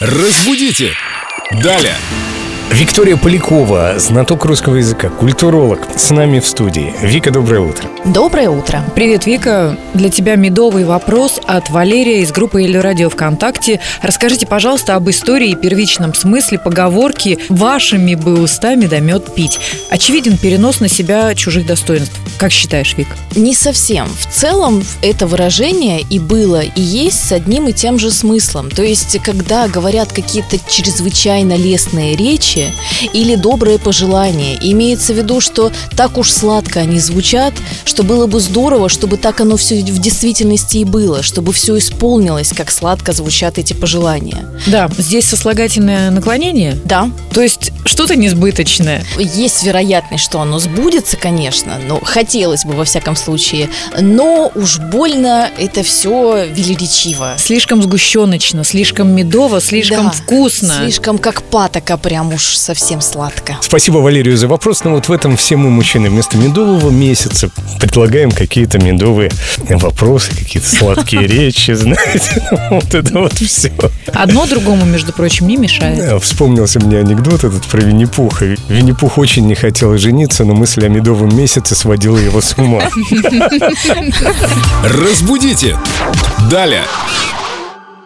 Разбудите! Далее! Виктория Полякова, знаток русского языка, культуролог, с нами в студии. Вика, доброе утро. Доброе утро. Привет, Вика. Для тебя медовый вопрос от Валерия из группы Эльдо Радио ВКонтакте. Расскажите, пожалуйста, об истории и первичном смысле поговорки «вашими бы устами да мед пить». Очевиден перенос на себя чужих достоинств. Как считаешь, Вик? Не совсем. В целом это выражение и было, и есть с одним и тем же смыслом. То есть, когда говорят какие-то чрезвычайно лестные речи, или доброе пожелание, имеется в виду, что так уж сладко они звучат, что было бы здорово, чтобы так оно все в действительности и было, чтобы все исполнилось, как сладко звучат эти пожелания. Да, здесь сослагательное наклонение? Да. То есть что-то несбыточное. Есть вероятность, что оно сбудется, конечно, но хотелось бы во всяком случае, но уж больно это все велеречиво. Слишком сгущеночно, слишком медово, слишком Да, вкусно. Слишком как патока, прям уж совсем сладко. Спасибо Валерию за вопрос. Но вот в этом все мы, мужчины, вместо медового месяца предлагаем какие-то медовые вопросы, какие-то сладкие речи, знаете. Вот это вот все. Одно другому, между прочим, не мешает. Вспомнился мне анекдот этот про Винни-Пуха. Винни-Пух очень не хотел жениться, но мысль о медовом месяце сводила его с ума. Разбудите! Далее!